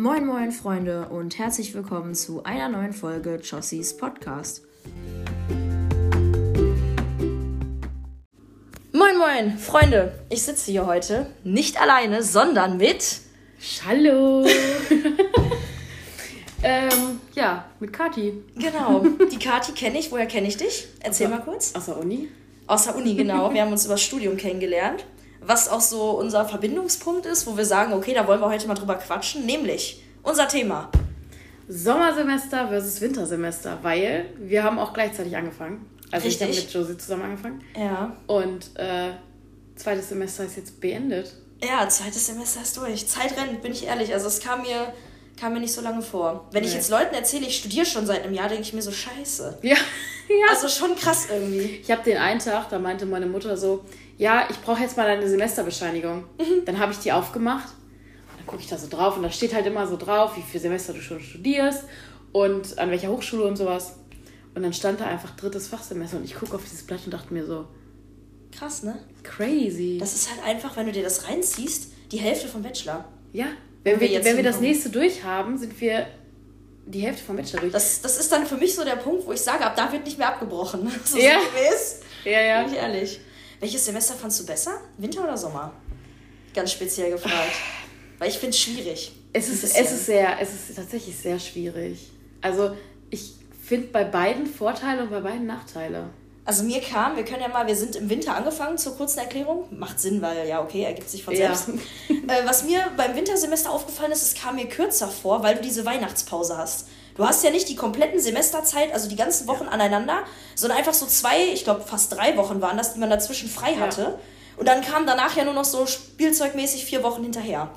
Moin moin Freunde und herzlich willkommen zu einer neuen Folge Jossies Podcast. Moin moin Freunde, ich sitze hier heute nicht alleine, sondern mit Hallo. ähm, ja, mit Kati. Genau, die Kati kenne ich. Woher kenne ich dich? Erzähl Außer- mal kurz. Aus der Uni. Aus der Uni, genau. Wir haben uns über das Studium kennengelernt. Was auch so unser Verbindungspunkt ist, wo wir sagen, okay, da wollen wir heute mal drüber quatschen, nämlich unser Thema. Sommersemester versus Wintersemester, weil wir haben auch gleichzeitig angefangen. Also ich habe Richtig. mit Josie zusammen angefangen. Ja. Und äh, zweites Semester ist jetzt beendet. Ja, zweites Semester ist durch. Zeit rennt, bin ich ehrlich. Also es kam mir, kam mir nicht so lange vor. Wenn ich Nee. jetzt Leuten erzähle, ich studiere schon seit einem Jahr, denke ich mir so, scheiße. Ja, ja. Also schon krass irgendwie. Ich habe den einen Tag, da meinte meine Mutter so, ja, ich brauche jetzt mal deine Semesterbescheinigung. Dann habe ich die aufgemacht. Und dann gucke ich da so drauf und da steht halt immer so drauf, wie viele Semester du schon studierst und an welcher Hochschule und sowas. Und dann stand da einfach drittes Fachsemester und ich gucke auf dieses Blatt und dachte mir so, Krass, ne? crazy. Das ist halt einfach, wenn du dir das reinziehst, die Hälfte vom Bachelor. ja, wenn wir wir, jetzt wenn wir das nächste durchhaben, sind wir die Hälfte vom Bachelor durch. Das, das ist dann für mich so der Punkt, wo ich sage, ab da wird nicht mehr abgebrochen. So Ja. sinngemäß. ja, ja. Bin ich ehrlich. Welches Semester fandst du besser? Winter oder Sommer? Ganz speziell gefragt. Weil ich finde es schwierig. Es ist, es ist sehr, es ist tatsächlich sehr schwierig. Also ich finde bei beiden Vorteile und bei beiden Nachteile. Also mir kam, wir können ja mal, wir sind im Winter angefangen zur kurzen Erklärung. Macht Sinn, weil ja, okay, ergibt sich von Ja. selbst. äh, was mir beim Wintersemester aufgefallen ist, es kam mir kürzer vor, weil du diese Weihnachtspause hast. Du hast ja nicht die kompletten Semesterzeit, also die ganzen Wochen aneinander, sondern einfach so zwei, ich glaube fast drei Wochen waren das, die man dazwischen frei Ja. hatte. Und dann kam danach ja nur noch so spielzeugmäßig vier Wochen hinterher.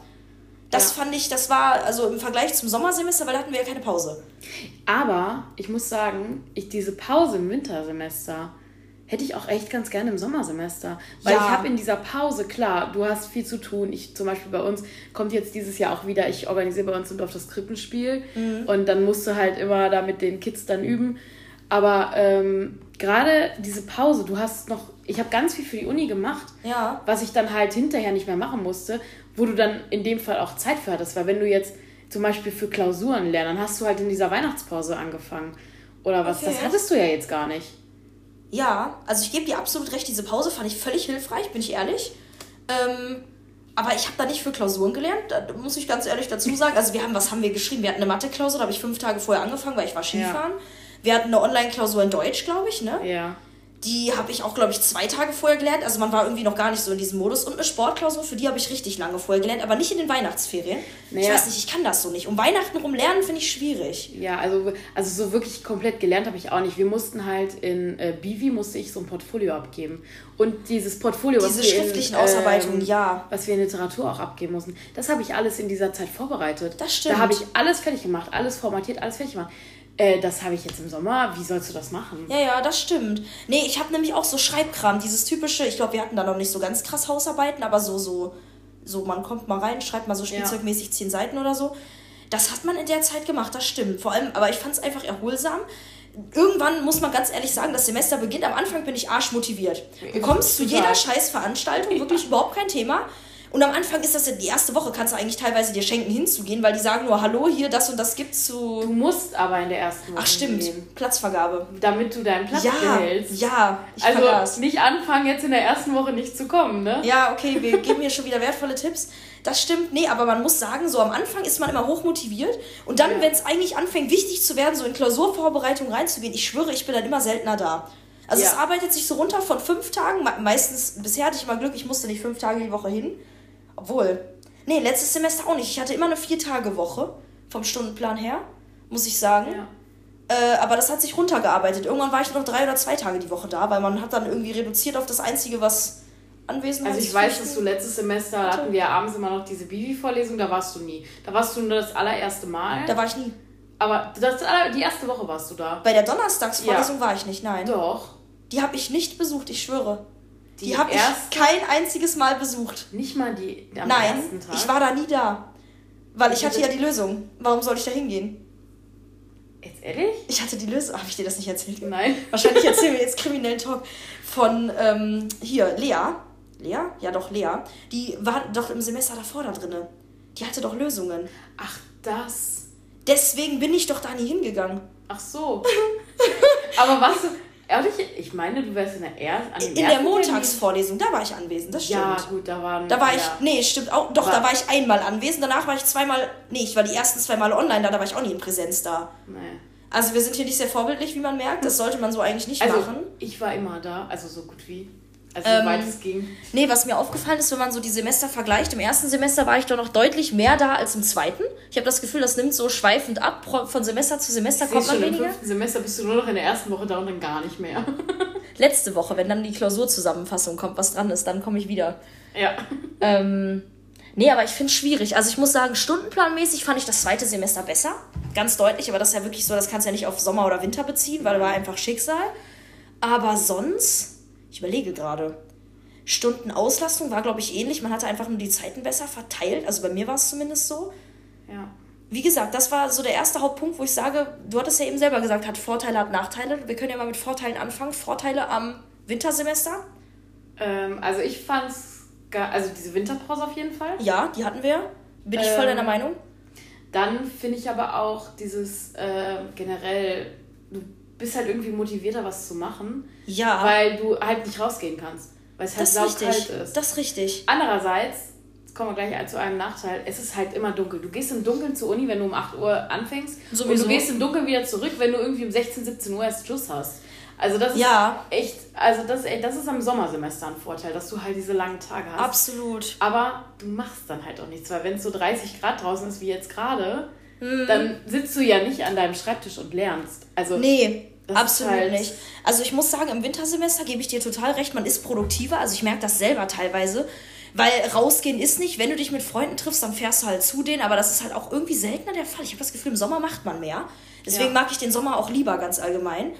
Das Ja. fand ich, das war also im Vergleich zum Sommersemester, weil da hatten wir ja keine Pause. Aber ich muss sagen, ich diese Pause im Wintersemester hätte ich auch echt ganz gerne im Sommersemester. Weil Ja. ich habe in dieser Pause, klar, du hast viel zu tun. Ich zum Beispiel bei uns kommt jetzt dieses Jahr auch wieder, ich organisiere bei uns im Dorf das Krippenspiel und dann musst du halt immer da mit den Kids dann üben. Aber ähm, gerade diese Pause, du hast noch, ich habe ganz viel für die Uni gemacht, Ja. was ich dann halt hinterher nicht mehr machen musste, wo du dann in dem Fall auch Zeit für hattest. Weil wenn du jetzt zum Beispiel für Klausuren lernen, dann hast du halt in dieser Weihnachtspause angefangen. Oder was, Okay. das hattest du ja jetzt gar nicht. Ja, also ich gebe dir absolut recht, diese Pause fand ich völlig hilfreich, bin ich ehrlich. Ähm, aber ich habe da nicht für Klausuren gelernt, da muss ich ganz ehrlich dazu sagen. Also wir haben, was haben wir geschrieben? Wir hatten eine Mathe-Klausur, da habe ich fünf Tage vorher angefangen, weil ich war Skifahren. Wir hatten eine Online-Klausur in Deutsch, glaube ich, ne? Ja. Die habe ich auch, glaube ich, zwei Tage vorher gelernt. Also man war irgendwie noch gar nicht so in diesem Modus. Und eine Sportklausur, für die habe ich richtig lange vorher gelernt, aber nicht in den Weihnachtsferien. Ich Naja. weiß nicht, ich kann das so nicht. Um Weihnachten rum lernen finde ich schwierig. Ja, also, also so wirklich komplett gelernt habe ich auch nicht. Wir mussten halt in äh, Bivi musste ich so ein Portfolio abgeben. Und dieses Portfolio, was Diese wir schriftlichen in, ähm, Ausarbeitungen, ja. was wir in Literatur auch abgeben mussten, das habe ich alles in dieser Zeit vorbereitet. Das stimmt. Da habe ich alles fertig gemacht, alles formatiert, alles fertig gemacht. Äh, das habe ich jetzt im Sommer. Wie sollst du das machen? Ja, ja, das stimmt. Nee, ich habe nämlich auch so Schreibkram, dieses typische, ich glaube, wir hatten da noch nicht so ganz krass Hausarbeiten, aber so, so, so, man kommt mal rein, schreibt mal so spielzeugmäßig zehn Seiten oder so. Das hat man in der Zeit gemacht, das stimmt. Vor allem, aber ich fand es einfach erholsam. Irgendwann muss man ganz ehrlich sagen, das Semester beginnt. Am Anfang bin ich arschmotiviert. Du kommst zu jeder scheiß Veranstaltung, wirklich überhaupt kein Thema. Und am Anfang ist das ja die erste Woche, kannst du eigentlich teilweise dir schenken hinzugehen, weil die sagen nur, hallo, hier, das und das gibt's Du zu. musst aber in der ersten Woche Ach, stimmt. gehen, Platzvergabe. damit du deinen Platz Ja, behältst. ja, ich also vergaß. nicht anfangen, jetzt in der ersten Woche nicht zu kommen, ne? Ja, okay, wir geben hier schon wieder wertvolle Tipps. Das stimmt, nee, aber man muss sagen, so am Anfang ist man immer hochmotiviert und dann, Ja. wenn es eigentlich anfängt, wichtig zu werden, so in Klausurvorbereitung reinzugehen, ich schwöre, ich bin dann immer seltener da. Also Ja. es arbeitet sich so runter von fünf Tagen, me- meistens, bisher hatte ich immer Glück, ich musste nicht fünf Tage die Woche hin. Obwohl, nee, letztes Semester auch nicht. Ich hatte immer eine Vier-Tage-Woche vom Stundenplan her, muss ich sagen. Ja. Äh, aber das hat sich runtergearbeitet. Irgendwann war ich nur noch drei oder zwei Tage die Woche da, weil man hat dann irgendwie reduziert auf das Einzige, was anwesend Also ich weiß, dass du letztes Semester da hatten wir ja abends immer noch diese Bibi-Vorlesung, da warst du nie. Da warst du nur das allererste Mal. Da war ich nie. aber das die erste Woche warst du da. Bei der Donnerstagsvorlesung war ich nicht, nein. Doch. Die habe ich nicht besucht, ich schwöre. Die, Die habe ich kein einziges Mal besucht. Nicht mal die am nein, ersten Tag. ich war da nie da. Weil ich hatte ja die Lösung. Warum soll ich da hingehen? Jetzt ehrlich? Ich hatte die Lösung. Habe ich dir das nicht erzählt? Nein. Wahrscheinlich erzählen wir jetzt kriminellen Talk von ähm, hier, Lea. Lea? Ja, doch, Lea. Die war doch im Semester davor da drinne. Die hatte doch Lösungen. Ach, das. Deswegen bin ich doch da nie hingegangen. Ach so. Aber was? Ehrlich, ich meine, du wärst in der, er in der Montagsvorlesung, da war ich anwesend, das stimmt. Ja, gut, da waren. Da war ja. ich, nee, stimmt auch, doch, war, da war ich einmal anwesend, danach war ich zweimal, nee, ich war die ersten zwei Mal online da, da war ich auch nie in Präsenz da. Nee. Also wir sind hier nicht sehr vorbildlich, wie man merkt, das sollte man so eigentlich nicht also, machen. Ich war immer da, also so gut wie. Also ähm, soweit es ging. Nee, was mir aufgefallen ist, wenn man so die Semester vergleicht, im ersten Semester war ich doch noch deutlich mehr da als im zweiten. Ich habe das Gefühl, das nimmt so schweifend ab, von Semester zu Semester kommt man schon weniger. Im fünften Semester bist du nur noch in der ersten Woche da und dann gar nicht mehr. Letzte Woche, wenn dann die Klausurzusammenfassung kommt, was dran ist, dann komme ich wieder. Ja. Ähm, nee, aber ich finde es schwierig. Also ich muss sagen, stundenplanmäßig fand ich das zweite Semester besser. Ganz deutlich, aber das ist ja wirklich so, das kannst du ja nicht auf Sommer oder Winter beziehen, weil war einfach Schicksal. Aber sonst ich überlege gerade. Stundenauslastung war, glaube ich, ähnlich. Man hatte einfach nur die Zeiten besser verteilt. Also bei mir war es zumindest so. Ja. Wie gesagt, das war so der erste Hauptpunkt, wo ich sage, du hattest ja eben selber gesagt, hat Vorteile, hat Nachteile. Wir können ja mal mit Vorteilen anfangen. Vorteile am Wintersemester? Ähm, also ich fand es, also diese Winterpause auf jeden Fall. Ja, die hatten wir. Bin ich voll deiner ähm, Meinung. Dann finde ich aber auch dieses äh, generell, bist halt irgendwie motivierter, was zu machen. Ja. Weil du halt nicht rausgehen kannst. Weil es halt saukalt ist. Das ist richtig. Andererseits, jetzt kommen wir gleich zu einem Nachteil, es ist halt immer dunkel. Du gehst im Dunkeln zur Uni, wenn du um 8 Uhr anfängst. Sowieso. Und du gehst im Dunkeln wieder zurück, wenn du irgendwie um 16, 17 Uhr erst Schluss hast. Also das ja. ist echt, also das, das ist am Sommersemester ein Vorteil, dass du halt diese langen Tage hast. Absolut. Aber du machst dann halt auch nichts, weil wenn es so 30 Grad draußen ist wie jetzt gerade, mhm. dann sitzt du ja nicht an deinem Schreibtisch und lernst. Also nee. Das Absolut halt nicht. Also ich muss sagen, im Wintersemester gebe ich dir total recht, man ist produktiver. Also ich merke das selber teilweise. Weil rausgehen ist nicht, wenn du dich mit Freunden triffst, dann fährst du halt zu denen, aber das ist halt auch irgendwie seltener der Fall. Ich habe das Gefühl, im Sommer macht man mehr. Deswegen ja. mag ich den Sommer auch lieber ganz allgemein.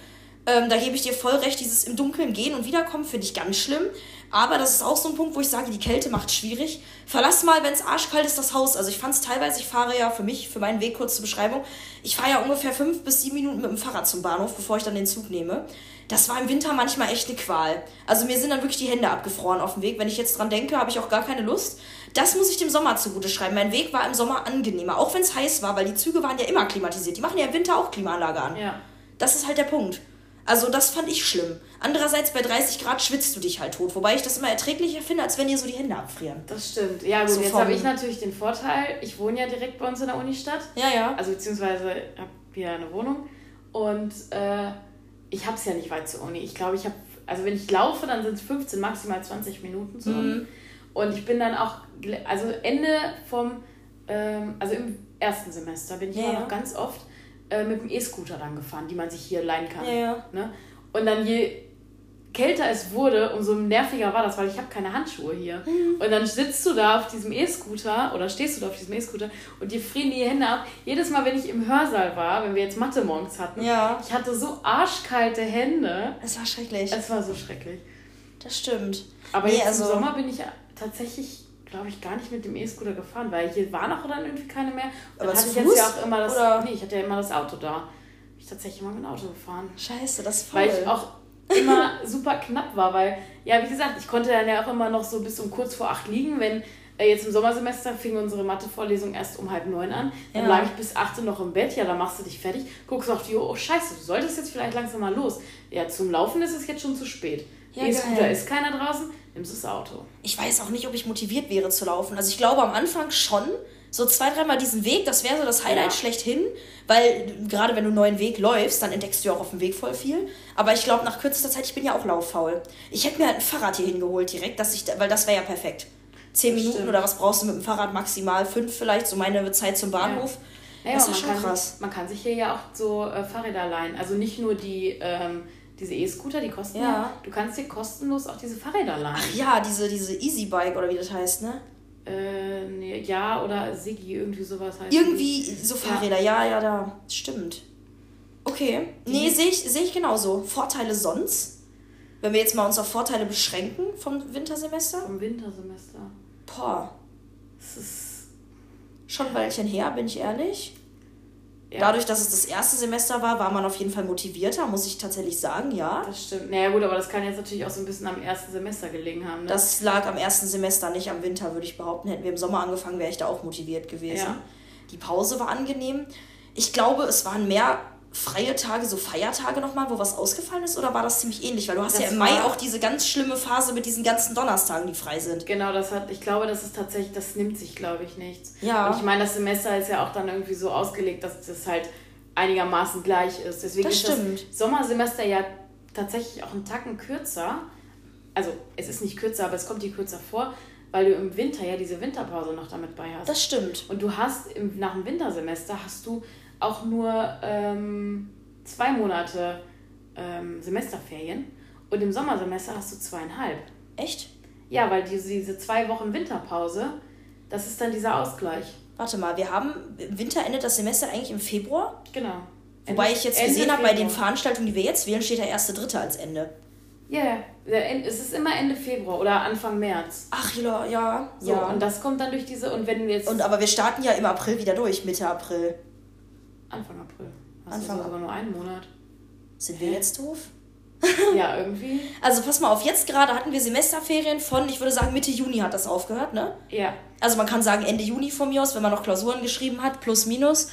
Ähm, da gebe ich dir voll recht, dieses im Dunkeln gehen und wiederkommen finde ich ganz schlimm. Aber das ist auch so ein Punkt, wo ich sage, die Kälte macht schwierig. Verlass mal, wenn es arschkalt ist, das Haus. Also ich fand es teilweise, ich fahre ja für mich, für meinen Weg kurz zur Beschreibung, ich fahre ja ungefähr fünf bis sieben Minuten mit dem Fahrrad zum Bahnhof, bevor ich dann den Zug nehme. Das war im Winter manchmal echt eine Qual. Also mir sind dann wirklich die Hände abgefroren auf dem Weg. Wenn ich jetzt dran denke, habe ich auch gar keine Lust. Das muss ich dem Sommer zugute schreiben. Mein Weg war im Sommer angenehmer, auch wenn es heiß war, weil die Züge waren ja immer klimatisiert. Die machen ja im Winter auch Klimaanlage an. Ja. Das ist halt der Punkt. Also das fand ich schlimm. Andererseits bei 30 Grad schwitzt du dich halt tot, wobei ich das immer erträglicher finde, als wenn dir so die Hände abfrieren. Das stimmt. Ja gut, so jetzt habe ich natürlich den Vorteil, ich wohne ja direkt bei uns in der Unistadt. Ja, ja. Also beziehungsweise habe hier eine Wohnung und äh, ich habe es ja nicht weit zur Uni. Ich glaube, ich habe, also wenn ich laufe, dann sind es 15, maximal 20 Minuten zur Uni. Mhm. Und ich bin dann auch, also Ende vom, ähm, also im ersten Semester bin ich ja, immer noch ganz oft äh, mit dem E-Scooter dann gefahren, die man sich hier leihen kann. Ja, ja. Ne? Und dann je kälter es wurde, umso nerviger war das, weil ich habe keine Handschuhe hier. Mhm. Und dann sitzt du da auf diesem E-Scooter oder stehst du da auf diesem E-Scooter und dir frieren die Hände ab. Jedes Mal, wenn ich im Hörsaal war, wenn wir jetzt Mathe morgens hatten, ja. ich hatte so arschkalte Hände. Es war schrecklich. Es war so schrecklich. Das stimmt. Aber nee, jetzt also, im Sommer bin ich tatsächlich glaube ich, gar nicht mit dem E-Scooter gefahren, weil hier waren auch dann irgendwie keine mehr. Dann hatte ich jetzt ja auch immer das. Oder? Nee, ich hatte ja immer das Auto da. Bin ich tatsächlich immer mit dem Auto gefahren. Scheiße, das voll. Weil ich auch immer super knapp war, weil, ja, wie gesagt, ich konnte dann ja auch immer noch so bis um kurz vor acht liegen, wenn äh, jetzt im Sommersemester fing unsere Mathevorlesung erst um halb neun an. Dann ja. lag ich bis acht noch im Bett. Ja, dann machst du dich fertig. Guckst auf die Uhr. Oh, scheiße, du solltest jetzt vielleicht langsam mal los. Ja, zum Laufen ist es jetzt schon zu spät. Ja, E-Scooter ist keiner draußen nimmst das Auto. Ich weiß auch nicht, ob ich motiviert wäre zu laufen. Also ich glaube am Anfang schon. So zwei, dreimal diesen Weg, das wäre so das Highlight ja. schlechthin, weil gerade wenn du einen neuen Weg läufst, dann entdeckst du ja auch auf dem Weg voll viel. Aber ich glaube, nach kürzester Zeit, ich bin ja auch lauffaul. Ich hätte mir halt ein Fahrrad hier hingeholt direkt, dass ich, weil das wäre ja perfekt. Zehn Minuten stimmt. oder was brauchst du mit dem Fahrrad? Maximal fünf vielleicht, so meine Zeit zum Bahnhof. Ja. Ja, das ist schon krass. Sich, man kann sich hier ja auch so äh, Fahrräder leihen. Also nicht nur die ähm, diese E-Scooter, die kosten ja. ja. Du kannst dir kostenlos auch diese Fahrräder leihen. Ach ja, diese, diese Easy-Bike oder wie das heißt, ne? Äh, nee, ja, oder Siggi, irgendwie sowas heißt Irgendwie die. so Fahrräder, ja. ja, ja, da. Stimmt. Okay. Die nee, sehe ich, seh ich genauso. Vorteile sonst? Wenn wir jetzt mal uns auf Vorteile beschränken vom Wintersemester? Vom Wintersemester. Boah. Das ist. Schon ein Weilchen her, bin ich ehrlich. Ja. Dadurch, dass es das erste Semester war, war man auf jeden Fall motivierter, muss ich tatsächlich sagen, ja. Das stimmt. Naja, gut, aber das kann jetzt natürlich auch so ein bisschen am ersten Semester gelegen haben. Ne? Das lag am ersten Semester, nicht am Winter, würde ich behaupten. Hätten wir im Sommer angefangen, wäre ich da auch motiviert gewesen. Ja. Die Pause war angenehm. Ich glaube, es waren mehr freie Tage, so Feiertage nochmal, wo was ausgefallen ist? Oder war das ziemlich ähnlich? Weil du hast das ja im Mai auch diese ganz schlimme Phase mit diesen ganzen Donnerstagen, die frei sind. Genau, das hat, ich glaube, das ist tatsächlich, das nimmt sich, glaube ich, nichts. Ja. Und ich meine, das Semester ist ja auch dann irgendwie so ausgelegt, dass das halt einigermaßen gleich ist. Deswegen das ist stimmt. das Sommersemester ja tatsächlich auch einen Tacken kürzer. Also es ist nicht kürzer, aber es kommt dir kürzer vor, weil du im Winter ja diese Winterpause noch damit bei hast. Das stimmt. Und du hast im, nach dem Wintersemester hast du auch nur ähm, zwei Monate ähm, Semesterferien und im Sommersemester hast du zweieinhalb. Echt? Ja, weil diese, diese zwei Wochen Winterpause, das ist dann dieser Ausgleich. Warte mal, wir haben im Winter endet das Semester eigentlich im Februar? Genau. Wobei Ende, ich jetzt gesehen habe, bei den Veranstaltungen, die wir jetzt wählen, steht der erste Dritte als Ende. Ja, yeah, es ist immer Ende Februar oder Anfang März. Ach ja, ja. So, ja. und das kommt dann durch diese, und wenn wir jetzt. Und aber wir starten ja im April wieder durch, Mitte April. Anfang April. Hast Anfang du sogar nur einen Monat. Sind wir jetzt doof? ja, irgendwie. Also pass mal auf, jetzt gerade hatten wir Semesterferien von, ich würde sagen, Mitte Juni hat das aufgehört, ne? Ja. Also man kann sagen Ende Juni von mir aus, wenn man noch Klausuren geschrieben hat, plus minus.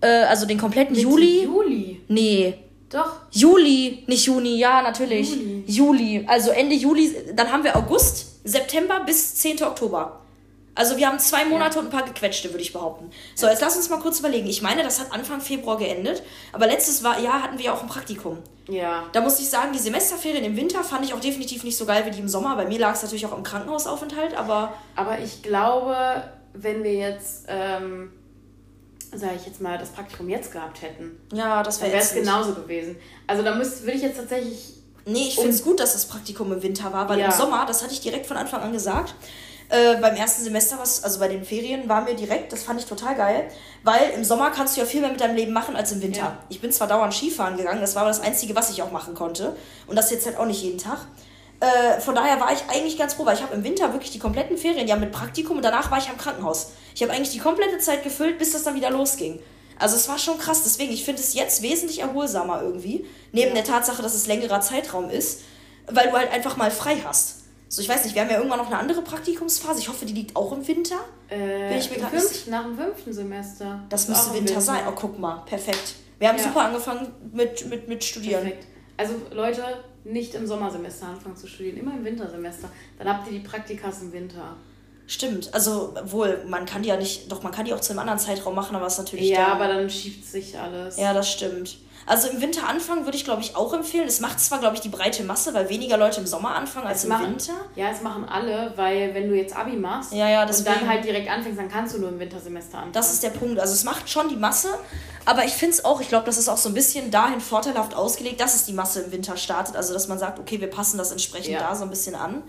Äh, also den kompletten Mitte Juli. Juli? Nee. Doch. Juli, nicht Juni, ja, natürlich. Juli. Juli. Also Ende Juli, dann haben wir August, September bis 10. Oktober. Also wir haben zwei Monate und ein paar gequetschte, würde ich behaupten. So, jetzt lass uns mal kurz überlegen. Ich meine, das hat Anfang Februar geendet, aber letztes Jahr hatten wir ja auch ein Praktikum. Ja. Da muss ich sagen, die Semesterferien im Winter fand ich auch definitiv nicht so geil wie die im Sommer. Bei mir lag es natürlich auch im Krankenhausaufenthalt, aber... Aber ich glaube, wenn wir jetzt... Ähm sage ich jetzt mal, das Praktikum jetzt gehabt hätten. Ja, das wäre es genauso gewesen. Also da müsste, würde ich jetzt tatsächlich. Nee, ich finde es gut, dass das Praktikum im Winter war, weil ja. im Sommer, das hatte ich direkt von Anfang an gesagt, äh, beim ersten Semester, was, also bei den Ferien, war mir direkt, das fand ich total geil, weil im Sommer kannst du ja viel mehr mit deinem Leben machen als im Winter. Ja. Ich bin zwar dauernd Skifahren gegangen, das war aber das Einzige, was ich auch machen konnte. Und das jetzt halt auch nicht jeden Tag. Äh, von daher war ich eigentlich ganz froh, weil ich habe im Winter wirklich die kompletten Ferien ja mit Praktikum und danach war ich am Krankenhaus. Ich habe eigentlich die komplette Zeit gefüllt, bis das dann wieder losging. Also es war schon krass, deswegen, ich finde es jetzt wesentlich erholsamer irgendwie, neben ja. der Tatsache, dass es längerer Zeitraum ist, weil du halt einfach mal frei hast. So, ich weiß nicht, wir haben ja irgendwann noch eine andere Praktikumsphase. Ich hoffe, die liegt auch im Winter. Äh, Bin ich mir fünf, nach dem fünften Semester. Das, das müsste Winter, Winter sein. Oh, guck mal, perfekt. Wir haben ja. super angefangen mit, mit, mit Studieren. Perfekt. Also Leute, nicht im Sommersemester anfangen zu studieren, immer im Wintersemester. Dann habt ihr die Praktikas im Winter. Stimmt, also wohl, man kann die ja nicht, doch man kann die auch zu einem anderen Zeitraum machen, aber es ist natürlich. Ja, aber dann schiebt sich alles. Ja, das stimmt. Also im Winter anfangen würde ich, glaube ich, auch empfehlen. Es macht zwar, glaube ich, die breite Masse, weil weniger Leute im Sommer anfangen als es im machen, Winter. Ja, es machen alle, weil wenn du jetzt Abi machst ja, ja, und dann halt direkt anfängst, dann kannst du nur im Wintersemester anfangen. Das ist der Punkt. Also es macht schon die Masse, aber ich finde es auch, ich glaube, das ist auch so ein bisschen dahin vorteilhaft ausgelegt, dass es die Masse im Winter startet. Also dass man sagt, okay, wir passen das entsprechend ja. da so ein bisschen an.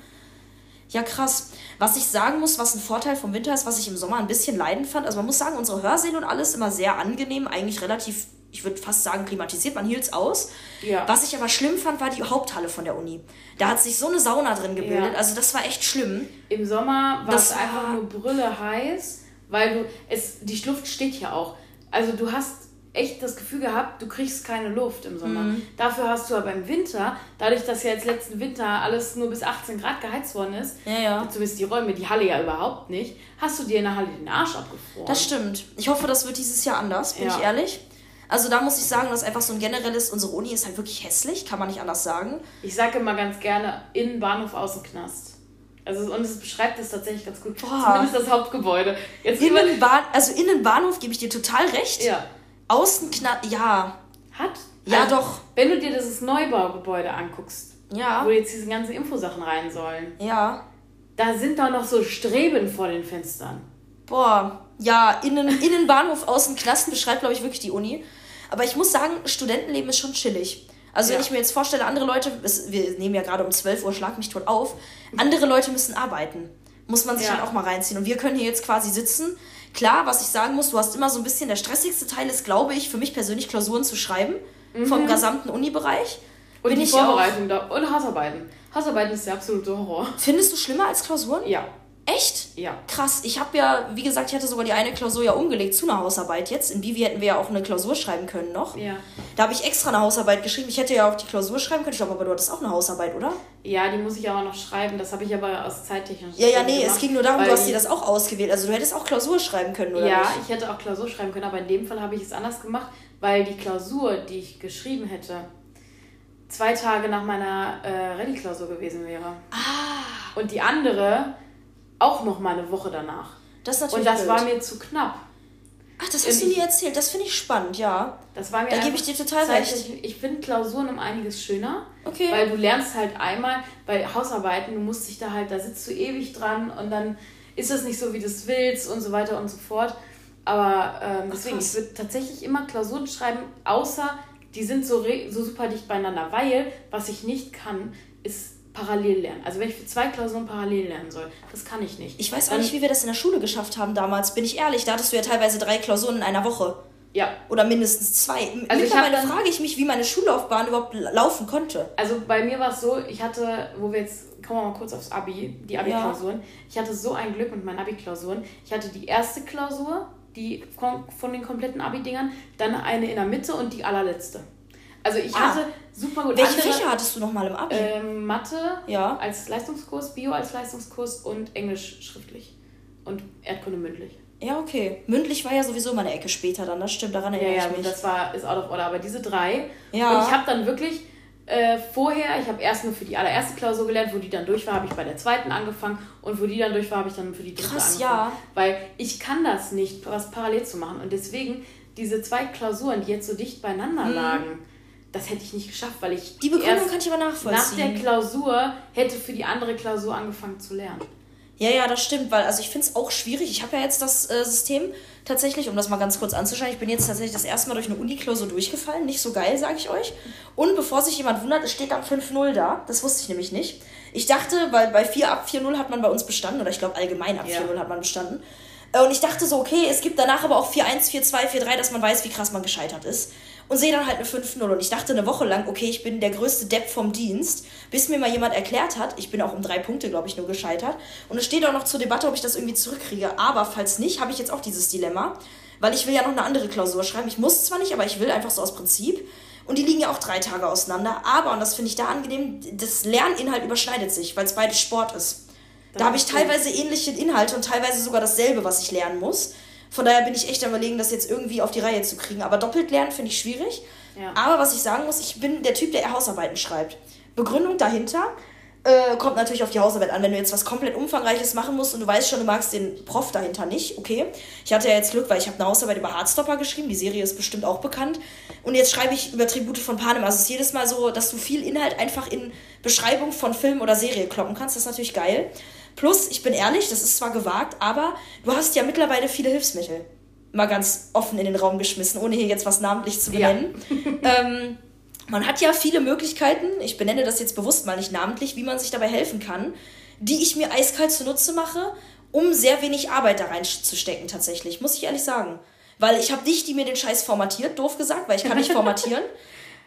Ja, krass. Was ich sagen muss, was ein Vorteil vom Winter ist, was ich im Sommer ein bisschen leiden fand. Also man muss sagen, unsere Hörsäle und alles immer sehr angenehm, eigentlich relativ ich würde fast sagen, klimatisiert, man hielt es aus. Ja. Was ich aber schlimm fand, war die Haupthalle von der Uni. Da hat sich so eine Sauna drin gebildet, ja. also das war echt schlimm. Im Sommer war das es einfach nur brülle heiß, weil du, es, die Luft steht ja auch. Also du hast echt das Gefühl gehabt, du kriegst keine Luft im Sommer. Mhm. Dafür hast du aber im Winter, dadurch, dass ja jetzt letzten Winter alles nur bis 18 Grad geheizt worden ist, ja, ja. zumindest die Räume, die Halle ja überhaupt nicht, hast du dir in der Halle den Arsch abgefroren. Das stimmt. Ich hoffe, das wird dieses Jahr anders, bin ja. ich ehrlich. Also da muss ich sagen, dass einfach so ein generelles, unsere Uni ist halt wirklich hässlich, kann man nicht anders sagen. Ich sage immer ganz gerne, Innenbahnhof, Außenknast. Also, und es beschreibt es tatsächlich ganz gut. Boah. Zumindest das Hauptgebäude. Jetzt Innenbahn, also Innenbahnhof gebe ich dir total recht. Ja. Außenknast, ja. Hat? Ja, also, doch. Wenn du dir dieses Neubaugebäude anguckst, ja. wo jetzt diese ganzen Infosachen rein sollen. Ja. Da sind doch noch so Streben vor den Fenstern. Boah, ja, Innen, Innenbahnhof, Außenknasten beschreibt, glaube ich, wirklich die Uni. Aber ich muss sagen, Studentenleben ist schon chillig. Also ja. wenn ich mir jetzt vorstelle, andere Leute, wir nehmen ja gerade um 12 Uhr, schlag mich tot auf, andere Leute müssen arbeiten. Muss man sich ja. dann auch mal reinziehen. Und wir können hier jetzt quasi sitzen. Klar, was ich sagen muss, du hast immer so ein bisschen, der stressigste Teil ist, glaube ich, für mich persönlich Klausuren zu schreiben. Mhm. Vom gesamten Uni-Bereich. Und Bin die Vorbereitung da. Und Hausarbeiten. Hausarbeiten ist der absolute Horror. Findest du schlimmer als Klausuren? Ja. Echt? Ja. Krass. Ich habe ja, wie gesagt, ich hatte sogar die eine Klausur ja umgelegt zu einer Hausarbeit jetzt. In Bivi hätten wir ja auch eine Klausur schreiben können noch. Ja. Da habe ich extra eine Hausarbeit geschrieben. Ich hätte ja auch die Klausur schreiben können. Ich glaube, aber du hattest auch eine Hausarbeit, oder? Ja, die muss ich aber noch schreiben. Das habe ich aber aus zeittechnischen Ja, ja, nee, gemacht, es ging nur darum, du hast dir das auch ausgewählt. Also du hättest auch Klausur schreiben können, oder? Ja, nicht? ich hätte auch Klausur schreiben können, aber in dem Fall habe ich es anders gemacht, weil die Klausur, die ich geschrieben hätte, zwei Tage nach meiner äh, Rallye-Klausur gewesen wäre. Ah. Und die andere auch noch mal eine Woche danach. Das ist natürlich Und das blöd. war mir zu knapp. Ach, das hast du nie erzählt. Das finde ich spannend, ja. Das war mir da gebe ich dir total recht. Ich, ich finde Klausuren um einiges schöner. Okay. Weil du lernst halt einmal bei Hausarbeiten, du musst dich da halt, da sitzt du ewig dran und dann ist es nicht so, wie du es willst und so weiter und so fort. Aber ähm, deswegen, ich würde tatsächlich immer Klausuren schreiben, außer die sind so, so super dicht beieinander. Weil, was ich nicht kann, ist parallel lernen. Also wenn ich für zwei Klausuren parallel lernen soll, das kann ich nicht. Ich weiß auch nicht, wie wir das in der Schule geschafft haben damals. Bin ich ehrlich, da hattest du ja teilweise drei Klausuren in einer Woche. Ja. Oder mindestens zwei. Also Mittlerweile ich frage ich mich, wie meine Schullaufbahn überhaupt laufen konnte. Also bei mir war es so, ich hatte, wo wir jetzt, kommen wir mal kurz aufs Abi, die Abi-Klausuren. Ja. Ich hatte so ein Glück mit meinen Abi-Klausuren. Ich hatte die erste Klausur, die von den kompletten Abi-Dingern, dann eine in der Mitte und die allerletzte. Also ich ah. hatte super gut. Welche andere, Fächer hattest du nochmal im Abi? Ähm, Mathe ja. als Leistungskurs, Bio als Leistungskurs und Englisch schriftlich. Und Erdkunde mündlich. Ja, okay. Mündlich war ja sowieso meine Ecke später dann, das stimmt, daran erinnere ja, ich mich. Ja, das war, ist out of order, aber diese drei. Ja. Und ich habe dann wirklich äh, vorher, ich habe erst nur für die allererste Klausur gelernt, wo die dann durch war, habe ich bei der zweiten angefangen und wo die dann durch war, habe ich dann für die dritte Krass, angefangen. Ja. Weil ich kann das nicht, was parallel zu machen. Und deswegen diese zwei Klausuren, die jetzt so dicht beieinander hm. lagen, das hätte ich nicht geschafft, weil ich. Die Begründung kann ich aber nachvollziehen. Nach der Klausur hätte für die andere Klausur angefangen zu lernen. Ja, ja, das stimmt, weil also ich finde es auch schwierig. Ich habe ja jetzt das äh, System tatsächlich, um das mal ganz kurz anzuschauen, ich bin jetzt tatsächlich das erste Mal durch eine Uni-Klausur durchgefallen. Nicht so geil, sage ich euch. Und bevor sich jemand wundert, es steht dann 5-0 da. Das wusste ich nämlich nicht. Ich dachte, weil bei 4 ab 4-0 hat man bei uns bestanden, oder ich glaube allgemein ab ja. 4-0 hat man bestanden. Äh, und ich dachte so, okay, es gibt danach aber auch 4-1, 4-2, 4-3, dass man weiß, wie krass man gescheitert ist und sehe dann halt eine 5-0. Und ich dachte eine Woche lang, okay, ich bin der größte Depp vom Dienst, bis mir mal jemand erklärt hat, ich bin auch um drei Punkte, glaube ich, nur gescheitert. Und es steht auch noch zur Debatte, ob ich das irgendwie zurückkriege. Aber falls nicht, habe ich jetzt auch dieses Dilemma, weil ich will ja noch eine andere Klausur schreiben. Ich muss zwar nicht, aber ich will einfach so aus Prinzip. Und die liegen ja auch drei Tage auseinander. Aber, und das finde ich da angenehm, das Lerninhalt überschneidet sich, weil es beides Sport ist. Da habe ich teilweise ähnliche Inhalte und teilweise sogar dasselbe, was ich lernen muss. Von daher bin ich echt am überlegen, das jetzt irgendwie auf die Reihe zu kriegen. Aber doppelt lernen finde ich schwierig. Ja. Aber was ich sagen muss, ich bin der Typ, der Hausarbeiten schreibt. Begründung dahinter äh, kommt natürlich auf die Hausarbeit an. Wenn du jetzt was komplett Umfangreiches machen musst und du weißt schon, du magst den Prof dahinter nicht, okay. Ich hatte ja jetzt Glück, weil ich habe eine Hausarbeit über Hardstopper geschrieben. Die Serie ist bestimmt auch bekannt. Und jetzt schreibe ich über Tribute von Panem. Also es ist jedes Mal so, dass du viel Inhalt einfach in Beschreibung von Film oder Serie kloppen kannst. Das ist natürlich geil. Plus, ich bin ehrlich, das ist zwar gewagt, aber du hast ja mittlerweile viele Hilfsmittel. Mal ganz offen in den Raum geschmissen, ohne hier jetzt was namentlich zu benennen. Ja. ähm, man hat ja viele Möglichkeiten, ich benenne das jetzt bewusst mal nicht namentlich, wie man sich dabei helfen kann, die ich mir eiskalt zunutze mache, um sehr wenig Arbeit da reinzustecken tatsächlich, muss ich ehrlich sagen. Weil ich habe dich, die mir den Scheiß formatiert, doof gesagt, weil ich kann nicht formatieren.